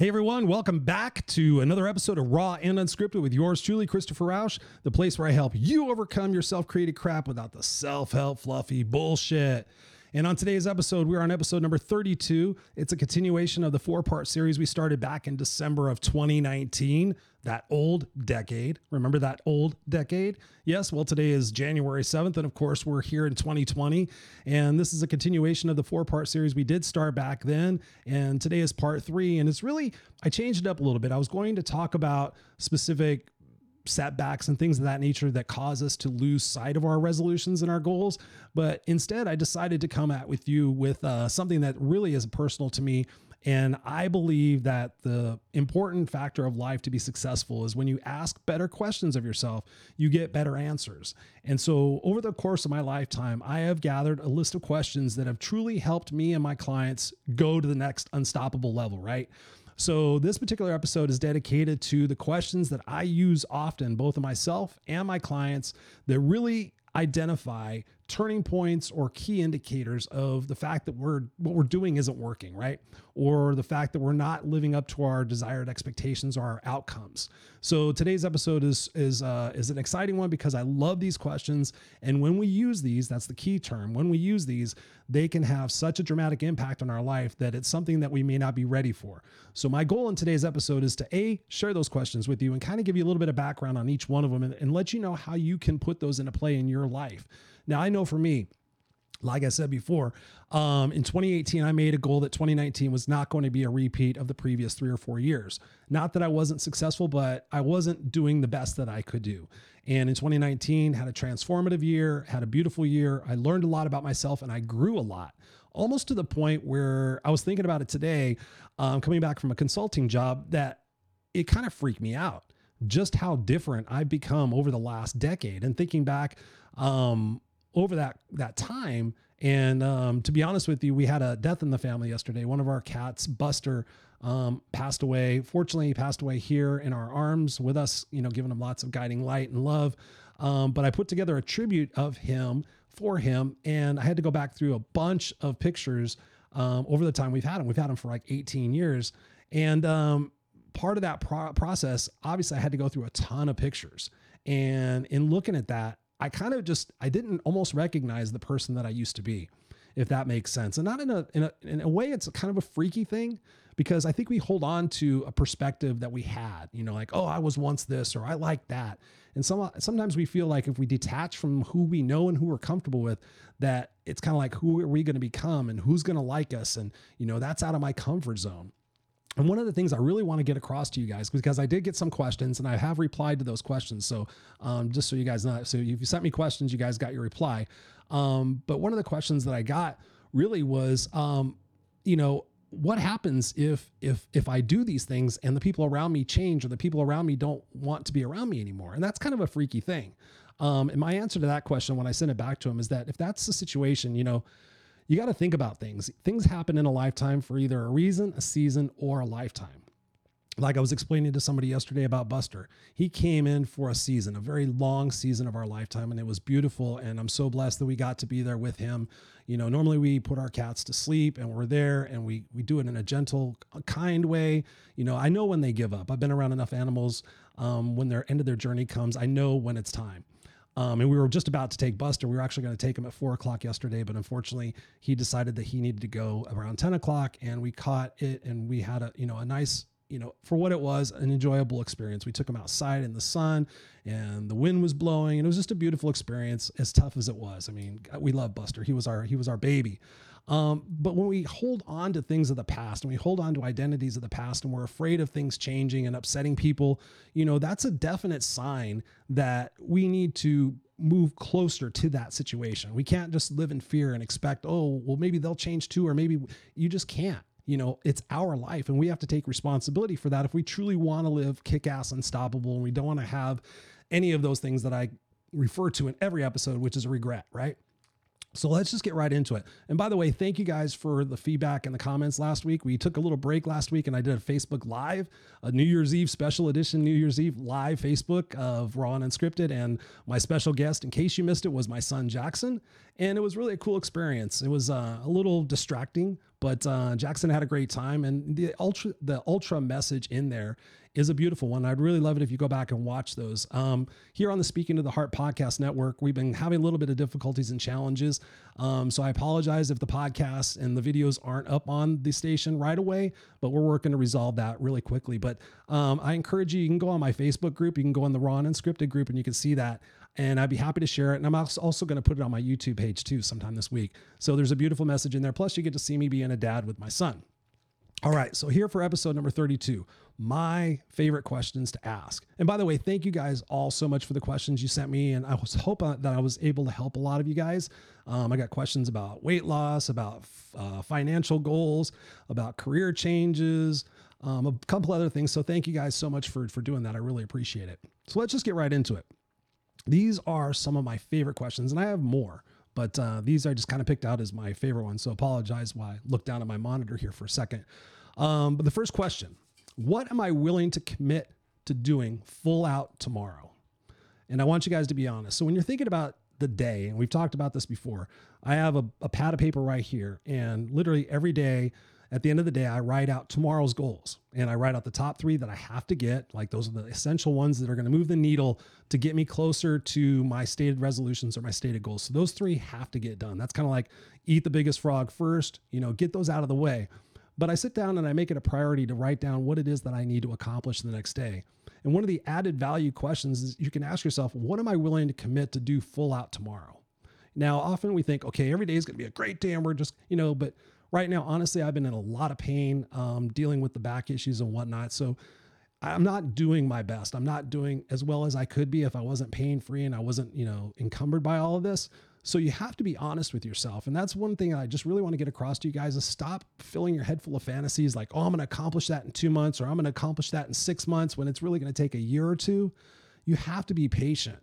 Hey everyone, welcome back to another episode of Raw and Unscripted with yours truly, Christopher Rausch, the place where I help you overcome your self created crap without the self help fluffy bullshit. And on today's episode, we're on episode number 32. It's a continuation of the four part series we started back in December of 2019, that old decade. Remember that old decade? Yes, well, today is January 7th. And of course, we're here in 2020. And this is a continuation of the four part series we did start back then. And today is part three. And it's really, I changed it up a little bit. I was going to talk about specific setbacks and things of that nature that cause us to lose sight of our resolutions and our goals. But instead, I decided to come at with you with uh, something that really is personal to me. And I believe that the important factor of life to be successful is when you ask better questions of yourself, you get better answers. And so, over the course of my lifetime, I have gathered a list of questions that have truly helped me and my clients go to the next unstoppable level, right? So, this particular episode is dedicated to the questions that I use often, both of myself and my clients, that really identify turning points or key indicators of the fact that we're what we're doing isn't working, right? Or the fact that we're not living up to our desired expectations or our outcomes. So today's episode is is uh, is an exciting one because I love these questions, and when we use these, that's the key term. When we use these, they can have such a dramatic impact on our life that it's something that we may not be ready for. So my goal in today's episode is to a share those questions with you and kind of give you a little bit of background on each one of them and, and let you know how you can put those into play in your life. Now, I know for me, like I said before, um, in 2018, I made a goal that 2019 was not going to be a repeat of the previous three or four years. Not that I wasn't successful, but I wasn't doing the best that I could do. And in 2019, had a transformative year, had a beautiful year. I learned a lot about myself and I grew a lot, almost to the point where I was thinking about it today, um, coming back from a consulting job, that it kind of freaked me out just how different I've become over the last decade. And thinking back, um, over that that time. And um, to be honest with you, we had a death in the family yesterday. One of our cats, Buster, um, passed away. Fortunately, he passed away here in our arms with us, you know, giving him lots of guiding light and love. Um, but I put together a tribute of him for him, and I had to go back through a bunch of pictures um, over the time we've had him. We've had him for like 18 years, and um, part of that pro- process, obviously, I had to go through a ton of pictures. And in looking at that, I kind of just I didn't almost recognize the person that I used to be, if that makes sense. And not in a in a in a way it's kind of a freaky thing because I think we hold on to a perspective that we had, you know, like, oh, I was once this or I like that. And some sometimes we feel like if we detach from who we know and who we're comfortable with, that it's kind of like who are we going to become and who's going to like us and you know, that's out of my comfort zone. And one of the things I really want to get across to you guys, because I did get some questions and I have replied to those questions. So um, just so you guys know, so if you sent me questions, you guys got your reply. Um, but one of the questions that I got really was, um, you know, what happens if if if I do these things and the people around me change or the people around me don't want to be around me anymore? And that's kind of a freaky thing. Um, and my answer to that question when I sent it back to him is that if that's the situation, you know, you got to think about things. Things happen in a lifetime for either a reason, a season, or a lifetime. Like I was explaining to somebody yesterday about Buster. He came in for a season, a very long season of our lifetime, and it was beautiful. And I'm so blessed that we got to be there with him. You know, normally we put our cats to sleep and we're there and we we do it in a gentle, kind way. You know, I know when they give up. I've been around enough animals. Um, when their end of their journey comes, I know when it's time. Um, and we were just about to take Buster. We were actually going to take him at four o'clock yesterday, but unfortunately, he decided that he needed to go around ten o'clock, and we caught it, and we had a you know a nice you know for what it was an enjoyable experience. We took him outside in the sun, and the wind was blowing, and it was just a beautiful experience. As tough as it was, I mean, we love Buster. He was our he was our baby. Um, but when we hold on to things of the past and we hold on to identities of the past and we're afraid of things changing and upsetting people, you know, that's a definite sign that we need to move closer to that situation. We can't just live in fear and expect, oh, well, maybe they'll change too, or maybe you just can't. You know, it's our life and we have to take responsibility for that if we truly want to live kick ass unstoppable and we don't want to have any of those things that I refer to in every episode, which is regret, right? So let's just get right into it. And by the way, thank you guys for the feedback and the comments last week. We took a little break last week and I did a Facebook Live, a New Year's Eve special edition, New Year's Eve live Facebook of Raw and Unscripted. And my special guest, in case you missed it, was my son Jackson. And it was really a cool experience. It was uh, a little distracting, But uh, Jackson had a great time, and the ultra the ultra message in there is a beautiful one. I'd really love it if you go back and watch those. Um, here on the Speaking to the Heart podcast network, we've been having a little bit of difficulties and challenges. Um, so I apologize if the podcast and the videos aren't up on the station right away, but we're working to resolve that really quickly. But um, I encourage you, you can go on my Facebook group, you can go on the Raw and Unscripted group, and you can see that and I'd be happy to share it. And I'm also going to put it on my YouTube page too sometime this week. So there's a beautiful message in there. Plus, you get to see me being a dad with my son. All right, so here for episode number 32, my favorite questions to ask. And by the way, thank you guys all so much for the questions you sent me. And I was hoping that I was able to help a lot of you guys. Um, I got questions about weight loss, about uh, financial goals, about career changes, um, a couple other things. So thank you guys so much for, for doing that. I really appreciate it. So let's just get right into it. These are some of my favorite questions, and I have more but uh, these I just kind of picked out as my favorite ones. So apologize why I look down at my monitor here for a second. Um, but the first question What am I willing to commit to doing full out tomorrow? And I want you guys to be honest. So when you're thinking about the day, and we've talked about this before, I have a, a pad of paper right here, and literally every day at the end of the day, I write out tomorrow's goals and I write out the top three that I have to get. Like those are the essential ones that are going to move the needle to get me closer to my stated resolutions or my stated goals. So those three have to get done. That's kind of like eat the biggest frog first, you know, get those out of the way. But I sit down and I make it a priority to write down what it is that I need to accomplish the next day. And one of the added value questions is you can ask yourself, what am I willing to commit to do full out tomorrow? Now, often we think, okay, every day is going to be a great day and we're just, you know, but right now, honestly, I've been in a lot of pain um, dealing with the back issues and whatnot. So I'm not doing my best. I'm not doing as well as I could be if I wasn't pain free and I wasn't, you know, encumbered by all of this. So you have to be honest with yourself. And that's one thing I just really want to get across to you guys is stop filling your head full of fantasies like, oh, I'm going to accomplish that in two months or I'm going to accomplish that in six months when it's really going to take a year or two. You have to be patient.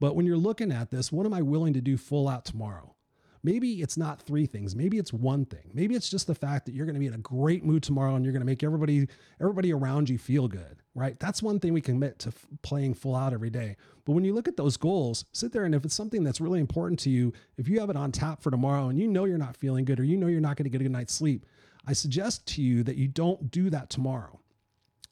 But when you're looking at this, what am I willing to do full out tomorrow? Maybe it's not three things. Maybe it's one thing. Maybe it's just the fact that you're going to be in a great mood tomorrow and you're going to make everybody everybody around you feel good, right? That's one thing we commit to f- playing full out every day. But when you look at those goals, sit there and if it's something that's really important to you, if you have it on tap for tomorrow and you know you're not feeling good or you know you're not going to get a good night's sleep, I suggest to you that you don't do that tomorrow.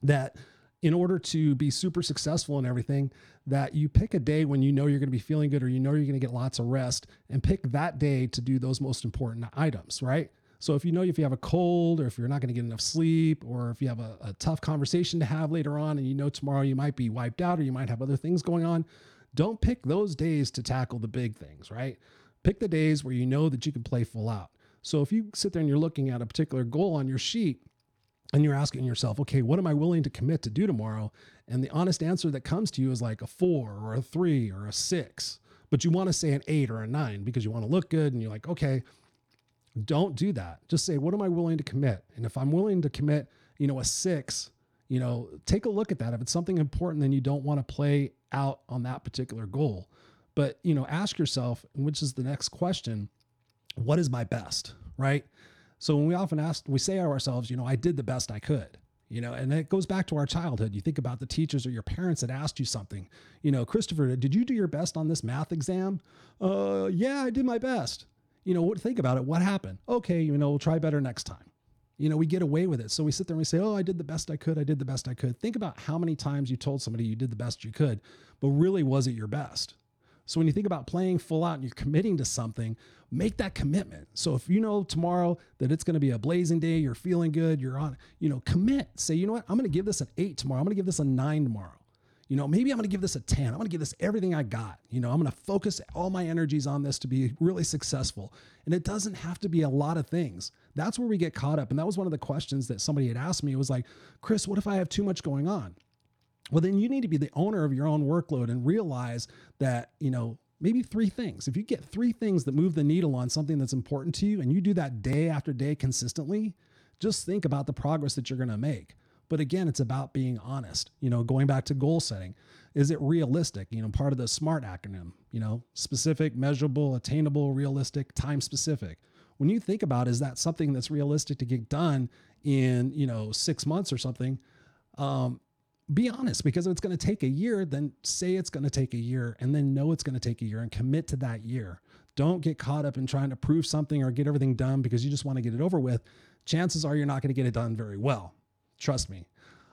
That in order to be super successful in everything, that you pick a day when you know you're going to be feeling good or you know you're going to get lots of rest and pick that day to do those most important items, right? So if you know if you have a cold or if you're not going to get enough sleep or if you have a, a, tough conversation to have later on and you know tomorrow you might be wiped out or you might have other things going on, don't pick those days to tackle the big things, right? Pick the days where you know that you can play full out. So if you sit there and you're looking at a particular goal on your sheet and you're asking yourself, okay, what am I willing to commit to do tomorrow? And the honest answer that comes to you is like a four or a three or a six, but you want to say an eight or a nine because you want to look good and you're like, okay, don't do that. Just say, what am I willing to commit? And if I'm willing to commit, you know, a six, you know, take a look at that. If it's something important, then you don't want to play out on that particular goal. But, you know, ask yourself, which is the next question, what is my best, right? So when we often ask, we say to ourselves, you know, I did the best I could, you know, and it goes back to our childhood. You think about the teachers or your parents that asked you something, you know, Christopher, did you do your best on this math exam? Uh, yeah, I did my best. You know, think about it. What happened? Okay, you know, we'll try better next time. You know, we get away with it. So we sit there and we say, Oh, I did the best I could. I did the best I could. Think about how many times you told somebody you did the best you could, but really was it your best? So when you think about playing full out and you're committing to something, make that commitment. So if you know tomorrow that it's going to be a blazing day, you're feeling good, you're on, you know, commit. Say, you know what? I'm going to give this an eight tomorrow. I'm going to give this a nine tomorrow. You know, maybe I'm going to give this a 10. I'm going to give this everything I got. You know, I'm going to focus all my energies on this to be really successful. And it doesn't have to be a lot of things. That's where we get caught up. And that was one of the questions that somebody had asked me. It was like, Chris, what if I have too much going on? Well, then you need to be the owner of your own workload and realize that, you know, maybe three things. If you get three things that move the needle on something that's important to you and you do that day after day consistently, just think about the progress that you're going to make. But again, it's about being honest. You know, going back to goal setting, is it realistic? You know, part of the SMART acronym, you know, specific, measurable, attainable, realistic, time specific. When you think about is that something that's realistic to get done in, you know, six months or something, um, be honest because if it's going to take a year then say it's going to take a year and then know it's going to take a year and commit to that year Don't get caught up in trying to prove something or get everything done because you just want to get it over with. Chances are you're not going to get it done very well. Trust me.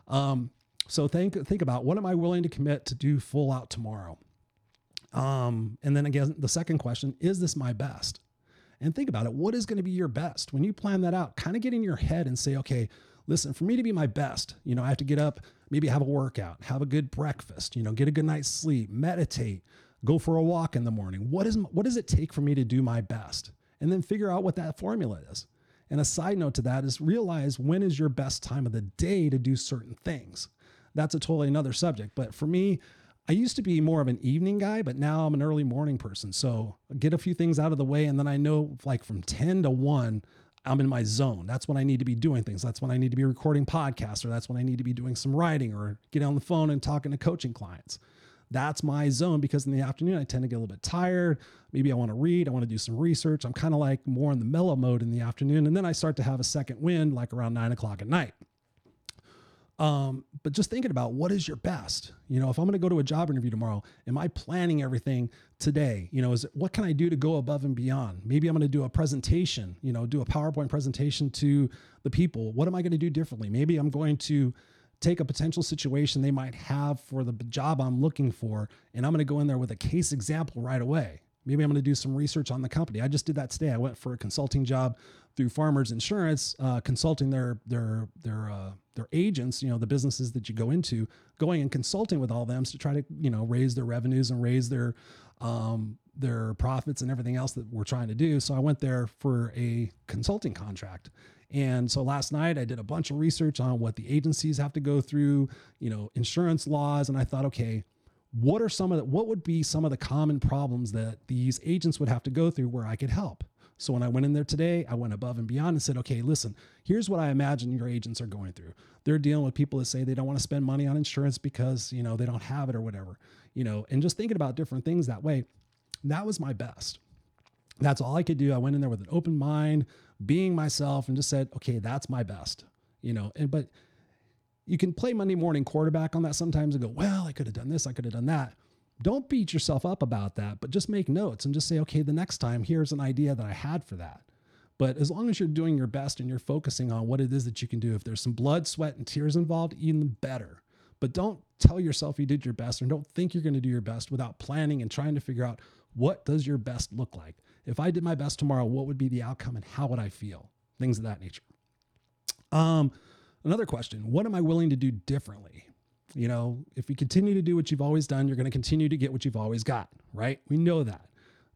Um, so think think about what am I willing to commit to do full out tomorrow? Um, and then again, the second question is this my best? And think about it. What is going to be your best? When you plan that out, kind of get in your head and say, okay, listen, for me to be my best, you know, I have to get up, maybe have a workout, have a good breakfast, you know, get a good night's sleep, meditate, go for a walk in the morning. What is what does it take for me to do my best? And then figure out what that formula is. And a side note to that is realize when is your best time of the day to do certain things. That's a totally another subject. But for me, I used to be more of an evening guy, but now I'm an early morning person. So get a few things out of the way. And then I know like from 10 to 1, I'm in my zone. That's when I need to be doing things. That's when I need to be recording podcasts, or that's when I need to be doing some writing or getting on the phone and talking to coaching clients. That's my zone because in the afternoon I tend to get a little bit tired. Maybe I want to read, I want to do some research. I'm kind of like more in the mellow mode in the afternoon. And then I start to have a second wind like around nine o'clock at night. Um, but just thinking about what is your best, you know, if I'm going to go to a job interview tomorrow, am I planning everything today? You know, is it, what can I do to go above and beyond? Maybe I'm going to do a presentation, you know, do a PowerPoint presentation to the people. What am I going to do differently? Maybe I'm going to take a potential situation they might have for the job I'm looking for, and I'm going to go in there with a case example right away. Maybe I'm going to do some research on the company. I just did that today. I went for a consulting job through Farmers Insurance, uh, consulting their their their uh, their agents. You know, the businesses that you go into, going and consulting with all them to try to you know raise their revenues and raise their um, their profits and everything else that we're trying to do. So I went there for a consulting contract. And so last night I did a bunch of research on what the agencies have to go through, you know, insurance laws, and I thought, okay, what are some of the, what would be some of the common problems that these agents would have to go through where I could help? So when I went in there today, I went above and beyond and said, okay, listen, here's what I imagine your agents are going through. They're dealing with people that say they don't want to spend money on insurance because, you know, they don't have it or whatever, you know, and just thinking about different things that way. That was my best. That's all I could do. I went in there with an open mind, being myself, and just said, okay, that's my best, you know, and, but you can play Monday morning quarterback on that sometimes and go, well, I could have done this, I could have done that. Don't beat yourself up about that, but just make notes and just say, okay, the next time, here's an idea that I had for that. But as long as you're doing your best and you're focusing on what it is that you can do, if there's some blood, sweat, and tears involved, even better. But don't tell yourself you did your best or don't think you're going to do your best without planning and trying to figure out what does your best look like. If I did my best tomorrow, what would be the outcome and how would I feel? Things of that nature. Um, Another question What am I willing to do differently? You know, if you continue to do what you've always done, you're going to continue to get what you've always got, right? We know that.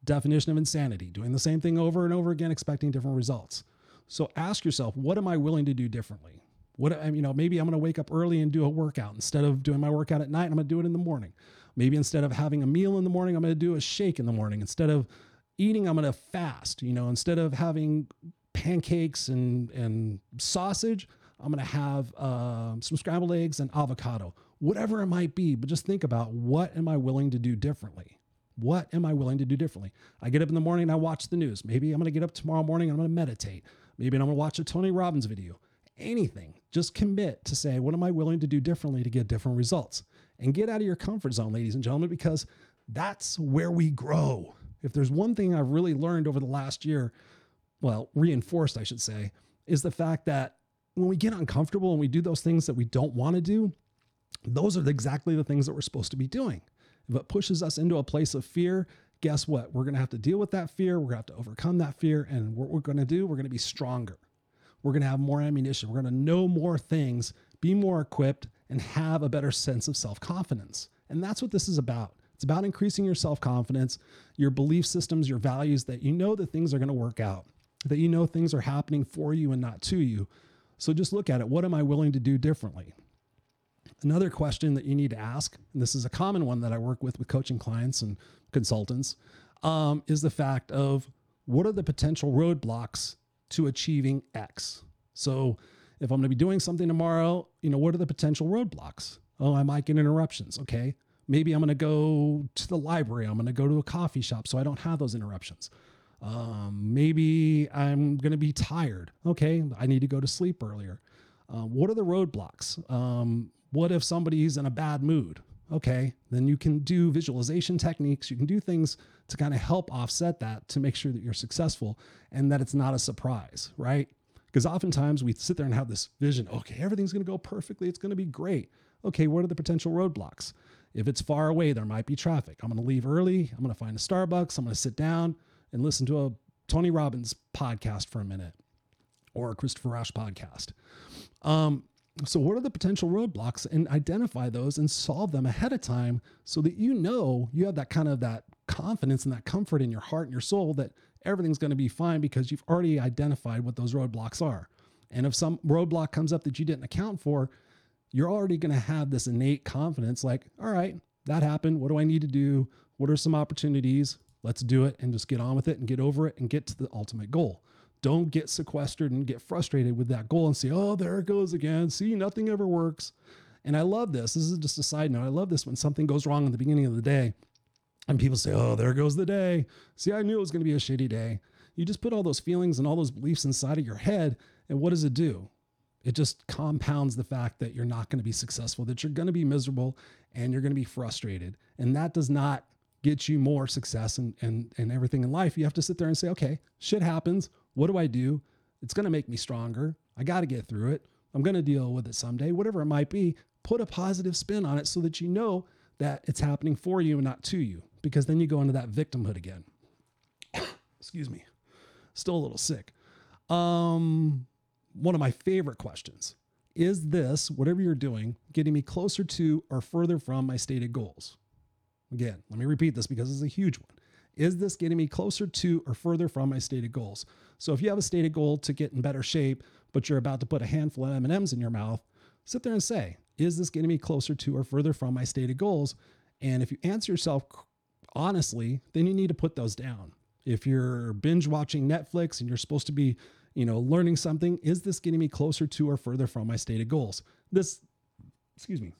Definition of insanity doing the same thing over and over again, expecting different results. So ask yourself, what am I willing to do differently? What, you know, maybe I'm going to wake up early and do a workout instead of doing my workout at night. I'm going to do it in the morning. Maybe instead of having a meal in the morning, I'm going to do a shake in the morning. Instead of eating, I'm going to fast. You know, instead of having pancakes and and sausage, I'm going to have uh, some scrambled eggs and avocado, whatever it might be. But just think about what am I willing to do differently? What am I willing to do differently? I get up in the morning and I watch the news. Maybe I'm going to get up tomorrow morning and I'm going to meditate. Maybe I'm going to watch a Tony Robbins video. Anything. Just commit to say, what am I willing to do differently to get different results? And get out of your comfort zone, ladies and gentlemen, because that's where we grow. If there's one thing I've really learned over the last year, well, reinforced, I should say, is the fact that when we get uncomfortable and we do those things that we don't want to do, those are exactly the things that we're supposed to be doing. If it pushes us into a place of fear, guess what? We're going to have to deal with that fear. We're going to have to overcome that fear. And what we're going to do, we're going to be stronger. We're going to have more ammunition. We're going to know more things, be more equipped, and have a better sense of self confidence. And that's what this is about. It's about increasing your self confidence, your belief systems, your values that you know that things are going to work out, that you know things are happening for you and not to you, so just look at it. What am I willing to do differently? Another question that you need to ask, and this is a common one that I work with with coaching clients and consultants, um, is the fact of what are the potential roadblocks to achieving X? So if I'm going to be doing something tomorrow, you know, what are the potential roadblocks? Oh, I might get interruptions. Okay. Maybe I'm going to go to the library. I'm going to go to a coffee shop so I don't have those interruptions. Um, maybe I'm going to be tired. Okay, I need to go to sleep earlier. Uh, what are the roadblocks? Um, what if somebody's in a bad mood? Okay, then you can do visualization techniques. You can do things to kind of help offset that to make sure that you're successful and that it's not a surprise, right? Because oftentimes we sit there and have this vision okay, everything's going to go perfectly. It's going to be great. Okay, what are the potential roadblocks? If it's far away, there might be traffic. I'm going to leave early. I'm going to find a Starbucks. I'm going to sit down and listen to a Tony Robbins podcast for a minute or a Christopher Rausch podcast. Um, so, what are the potential roadblocks and identify those and solve them ahead of time so that you know you have that kind of that confidence and that comfort in your heart and your soul that everything's going to be fine because you've already identified what those roadblocks are. And if some roadblock comes up that you didn't account for, you're already going to have this innate confidence like, all right, that happened. What do I need to do? What are some opportunities? Let's do it and just get on with it and get over it and get to the ultimate goal. Don't get sequestered and get frustrated with that goal and say, oh, there it goes again. See, nothing ever works. And I love this. This is just a side note. I love this when something goes wrong at the beginning of the day and people say, oh, there goes the day. See, I knew it was going to be a shitty day. You just put all those feelings and all those beliefs inside of your head. And what does it do? It just compounds the fact that you're not going to be successful, that you're going to be miserable and you're going to be frustrated. And that does not get you more success and, and, and everything in life. You have to sit there and say, okay, shit happens. What do I do? It's going to make me stronger. I got to get through it. I'm going to deal with it someday, whatever it might be. Put a positive spin on it so that you know that it's happening for you and not to you because then you go into that victimhood again. Excuse me. Still a little sick. Um, one of my favorite questions is this, whatever you're doing, getting me closer to or further from my stated goals? Again, let me repeat this because it's a huge one. Is this getting me closer to or further from my stated goals? So if you have a stated goal to get in better shape, but you're about to put a handful of M&Ms in your mouth, sit there and say, is this getting me closer to or further from my stated goals? And if you answer yourself honestly, then you need to put those down. If you're binge watching Netflix and you're supposed to be, you know, learning something, is this getting me closer to or further from my stated goals? This, excuse me,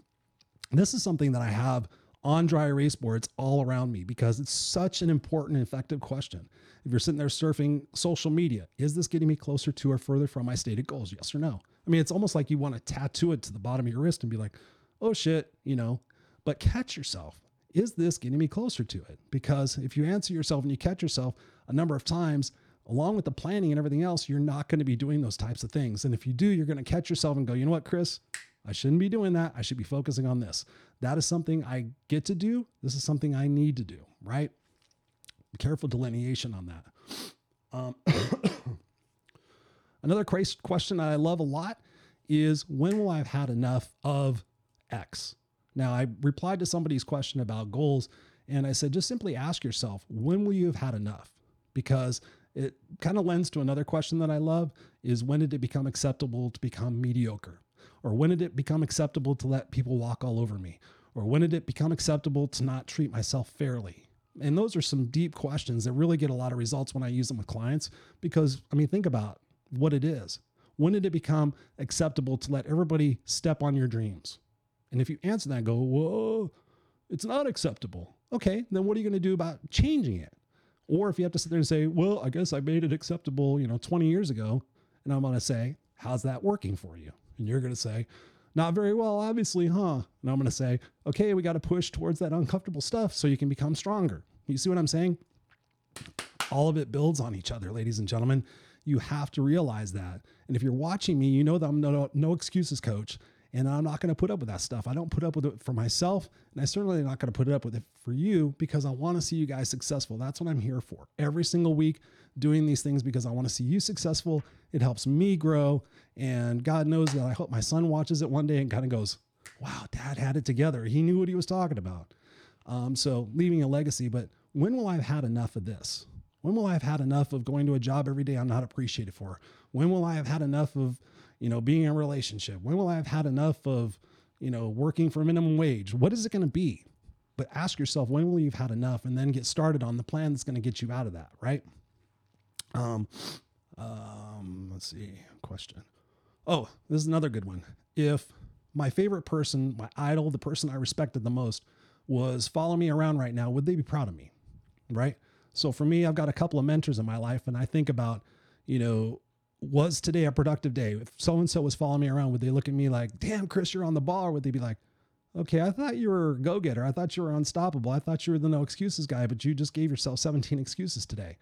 this is something that I have on dry erase boards all around me because it's such an important and effective question. If you're sitting there surfing social media, is this getting me closer to or further from my stated goals? Yes or no? I mean, it's almost like you want to tattoo it to the bottom of your wrist and be like, oh shit, you know, but catch yourself is this getting me closer to it? Because if you answer yourself and you catch yourself a number of times, along with the planning and everything else, you're not going to be doing those types of things. And if you do, you're going to catch yourself and go, you know what, Chris, I shouldn't be doing that. I should be focusing on this. That is something I get to do. This is something I need to do, right? Careful delineation on that. Um, another question that I love a lot is when will I have had enough of X? Now, I replied to somebody's question about goals, and I said, just simply ask yourself, when will you have had enough? Because it kind of lends to another question that I love is when did it become acceptable to become mediocre? Or when did it become acceptable to let people walk all over me? Or when did it become acceptable to not treat myself fairly? And those are some deep questions that really get a lot of results when I use them with clients because, I mean, think about what it is. When did it become acceptable to let everybody step on your dreams? And if you answer that, go, whoa, it's not acceptable. Okay, then what are you going to do about changing it? Or if you have to sit there and say, well, I guess I made it acceptable, you know, 20 years ago, and I'm going to say, how's that working for you? And you're going to say, not very well, obviously, huh? And I'm going to say, okay, we got to push towards that uncomfortable stuff so you can become stronger. You see what I'm saying? All of it builds on each other, ladies and gentlemen. You have to realize that. And if you're watching me, you know that I'm no, no excuses coach. And I'm not going to put up with that stuff. I don't put up with it for myself. And I certainly not going to put it up with it for you because I want to see you guys successful. That's what I'm here for. Every single week, doing these things because I want to see you successful. It helps me grow. And God knows that I hope my son watches it one day and kind of goes, wow, dad had it together. He knew what he was talking about. Um, so leaving a legacy. But when will I have had enough of this? When will I have had enough of going to a job every day I'm not appreciated for? When will I have had enough of you know, being in a relationship? When will I have had enough of, you know, working for minimum wage? What is it going to be? But ask yourself, when will you've had enough? And then get started on the plan that's going to get you out of that, right? Um, um, let's see, question. Oh, this is another good one. If my favorite person, my idol, the person I respected the most, was following me around right now, would they be proud of me? Right. So for me, I've got a couple of mentors in my life, and I think about, you know, was today a productive day? If so and so was following me around, would they look at me like, damn, Chris, you're on the ball? Or would they be like, Okay, I thought you were a go getter. I thought you were unstoppable. I thought you were the no excuses guy, but you just gave yourself 17 excuses today.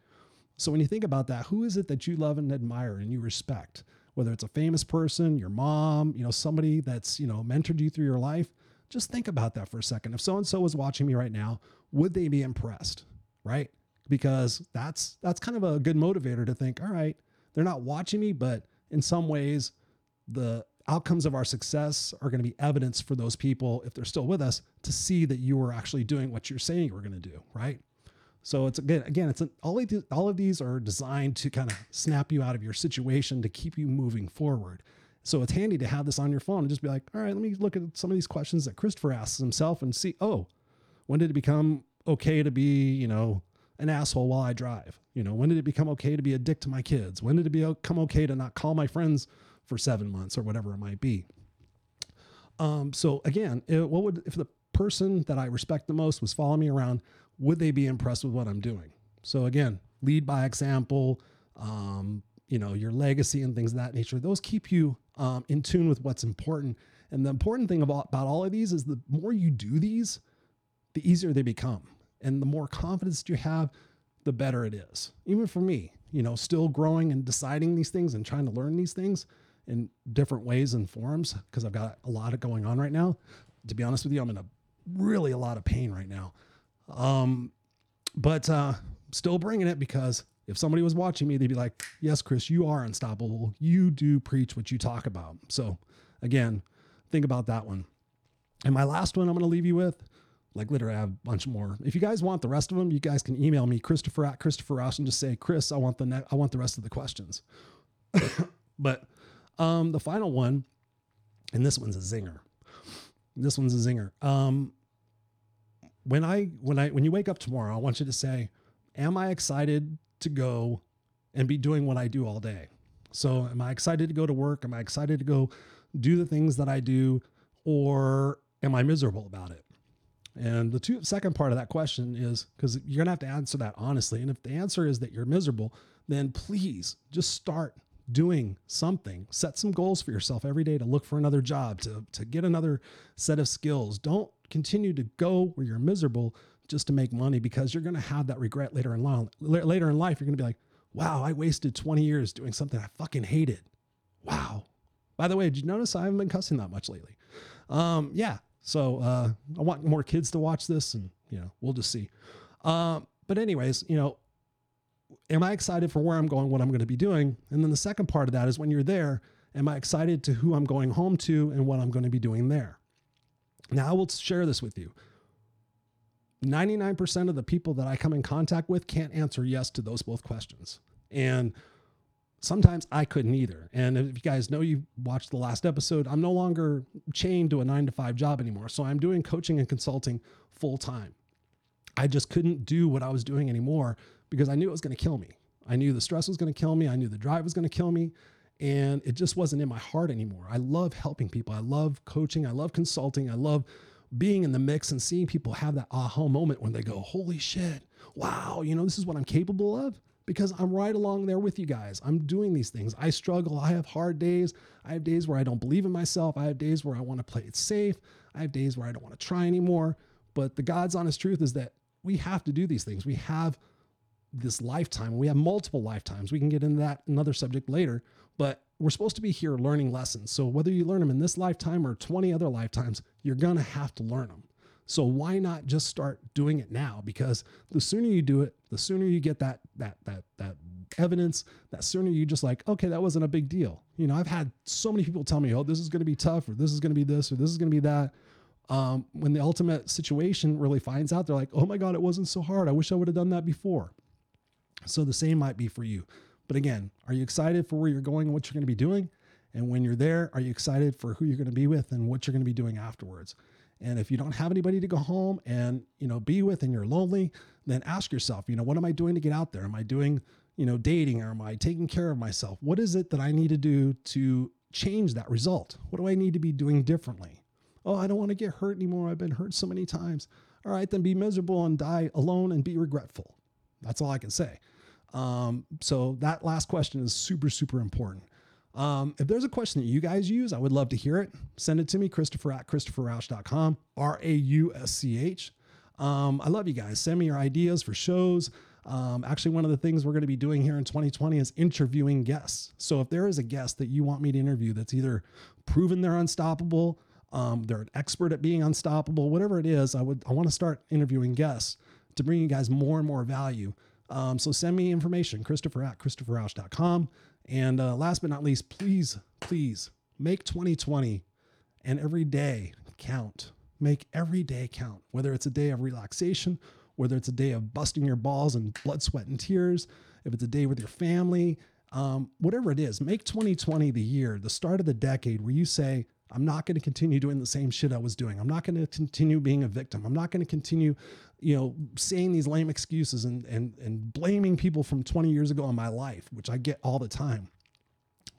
So when you think about that, who is it that you love and admire and you respect? Whether it's a famous person, your mom, you know, somebody that's, you know, mentored you through your life, just think about that for a second. If so and so was watching me right now, would they be impressed? Right? Because that's that's kind of a good motivator to think, all right, they're not watching me, but in some ways the outcomes of our success are going to be evidence for those people if they're still with us to see that you are actually doing what you're saying you were going to do, right? So it's again, again, it's an, all of these, all of these are designed to kind of snap you out of your situation to keep you moving forward. So it's handy to have this on your phone and just be like, all right, let me look at some of these questions that Christopher asks himself and see, oh, when did it become okay to be, you know, an asshole while I drive? You know, when did it become okay to be a dick to my kids? When did it become okay to not call my friends for seven months or whatever it might be? Um, so again, it, what would if the person that I respect the most was following me around? Would they be impressed with what I'm doing? So again, lead by example. Um, you know your legacy and things of that nature. Those keep you um, in tune with what's important. And the important thing about, about all of these is the more you do these, the easier they become. And the more confidence you have, the better it is. Even for me, you know, still growing and deciding these things and trying to learn these things in different ways and forms because I've got a lot of going on right now. To be honest with you, I'm in a really a lot of pain right now. Um, but uh, still bringing it because if somebody was watching me, they'd be like, Yes, Chris, you are unstoppable. You do preach what you talk about. So, again, think about that one. And my last one I'm going to leave you with, like literally, I have a bunch more. If you guys want the rest of them, you guys can email me, Christopher at Christopher Rausch, and just say, Chris, I want the ne- I want the rest of the questions. but um, the final one, and this one's a zinger. This one's a zinger. Um, when I when I when you wake up tomorrow, I want you to say, Am I excited to go and be doing what I do all day. So, am I excited to go to work? Am I excited to go do the things that I do? Or am I miserable about it? And the two, second part of that question is because you're going to have to answer that honestly. And if the answer is that you're miserable, then please just start doing something. Set some goals for yourself every day to look for another job, to, to get another set of skills. Don't continue to go where you're miserable just to make money because you're going to have that regret later in life. Later in life, you're going to be like, wow, I wasted 20 years doing something I fucking hated. Wow. By the way, did you notice I haven't been cussing that much lately? Um, yeah. So uh, I want more kids to watch this and, you know, we'll just see. Um, but, anyways, you know, am I excited for where I'm going, what I'm going to be doing? And then the second part of that is when you're there, am I excited to who I'm going home to and what I'm going to be doing there? Now, I will share this with you. 99% of the people that I come in contact with can't answer yes to those both questions. And sometimes I couldn't either. And if you guys know you watched the last episode, I'm no longer chained to a nine to five job anymore. So I'm doing coaching and consulting full time. I just couldn't do what I was doing anymore because I knew it was going to kill me. I knew the stress was going to kill me. I knew the drive was going to kill me. And it just wasn't in my heart anymore. I love helping people. I love coaching. I love consulting. I love being in the mix and seeing people have that aha moment when they go, holy shit, wow, you know, this is what I'm capable of because I'm right along there with you guys. I'm doing these things. I struggle. I have hard days. I have days where I don't believe in myself. I have days where I want to play it safe. I have days where I don't want to try anymore. But the God's honest truth is that we have to do these things. We have this lifetime. We have multiple lifetimes. We can get into that another subject later, but we're supposed to be here learning lessons. So whether you learn them in this lifetime or 20 other lifetimes, you're going to have to learn them. So why not just start doing it now? Because the sooner you do it, the sooner you get that that that that evidence, that sooner you just like, okay, that wasn't a big deal. You know, I've had so many people tell me, oh, this is to be tough, or this is to be this, or this is to be that. Um, when the ultimate situation really finds out, they're like, oh my God, it wasn't so hard. I wish I would have done that before. So the same might be for you. But again, are you excited for where you're going and what you're to be doing? And when you're there, are you excited for who you're to be with and what you're to be doing afterwards? And if you don't have anybody to go home and, you know, be with and you're lonely, then ask yourself, you know, what am I doing to get out there? Am I doing, you know, dating or am I taking care of myself? What is it that I need to do to change that result? What do I need to be doing differently? Oh, I don't want to get hurt anymore. I've been hurt so many times. All right, then be miserable and die alone and be regretful. That's all I can say. Um, so that last question is super, super important. Um, if there's a question that you guys use, I would love to hear it. Send it to me, Christopher at ChristopherRausch.com, R A U S C H. Um, I love you guys. Send me your ideas for shows. Um, actually, one of the things we're going to be doing here in 2020 is interviewing guests. So if there is a guest that you want me to interview that's either proven they're unstoppable, um, they're an expert at being unstoppable, whatever it is, I would I want to start interviewing guests to bring you guys more and more value. Um, so send me information, Christopher at ChristopherRausch.com. And uh, last but not least, please, please make 2020 and every day count. Make every day count, whether it's a day of relaxation, whether it's a day of busting your balls and blood, sweat, and tears, if it's a day with your family, um, whatever it is, make 2020 the year, the start of the decade where you say, I'm not going to continue doing the same shit I was doing. I'm not going to continue being a victim. I'm not going to continue, you know, saying these lame excuses and and and blaming people from 20 years ago in my life, which I get all the time.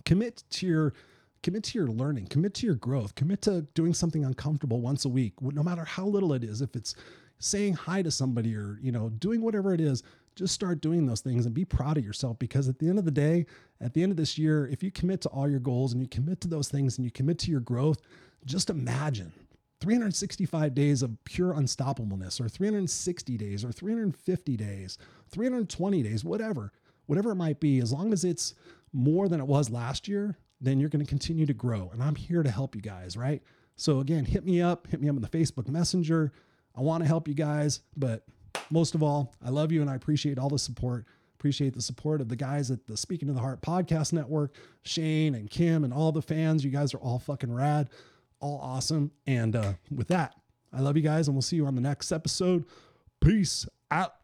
Commit to your commit to your learning, commit to your growth, commit to doing something uncomfortable once a week, no matter how little it is. If it's saying hi to somebody or, you know, doing whatever it is, just start doing those things and be proud of yourself because at the end of the day, at the end of this year, if you commit to all your goals and you commit to those things and you commit to your growth, just imagine 365 days of pure unstoppableness or 360 days or 350 days, 320 days, whatever, whatever it might be, as long as it's more than it was last year, then you're going to continue to grow. And I'm here to help you guys, right? So again, hit me up, hit me up on the Facebook Messenger. I want to help you guys, but most of all, I love you and I appreciate all the support. Appreciate the support of the guys at the Speaking to the Heart podcast network, Shane and Kim and all the fans. You guys are all fucking rad, all awesome. And uh, with that, I love you guys and we'll see you on the next episode. Peace out.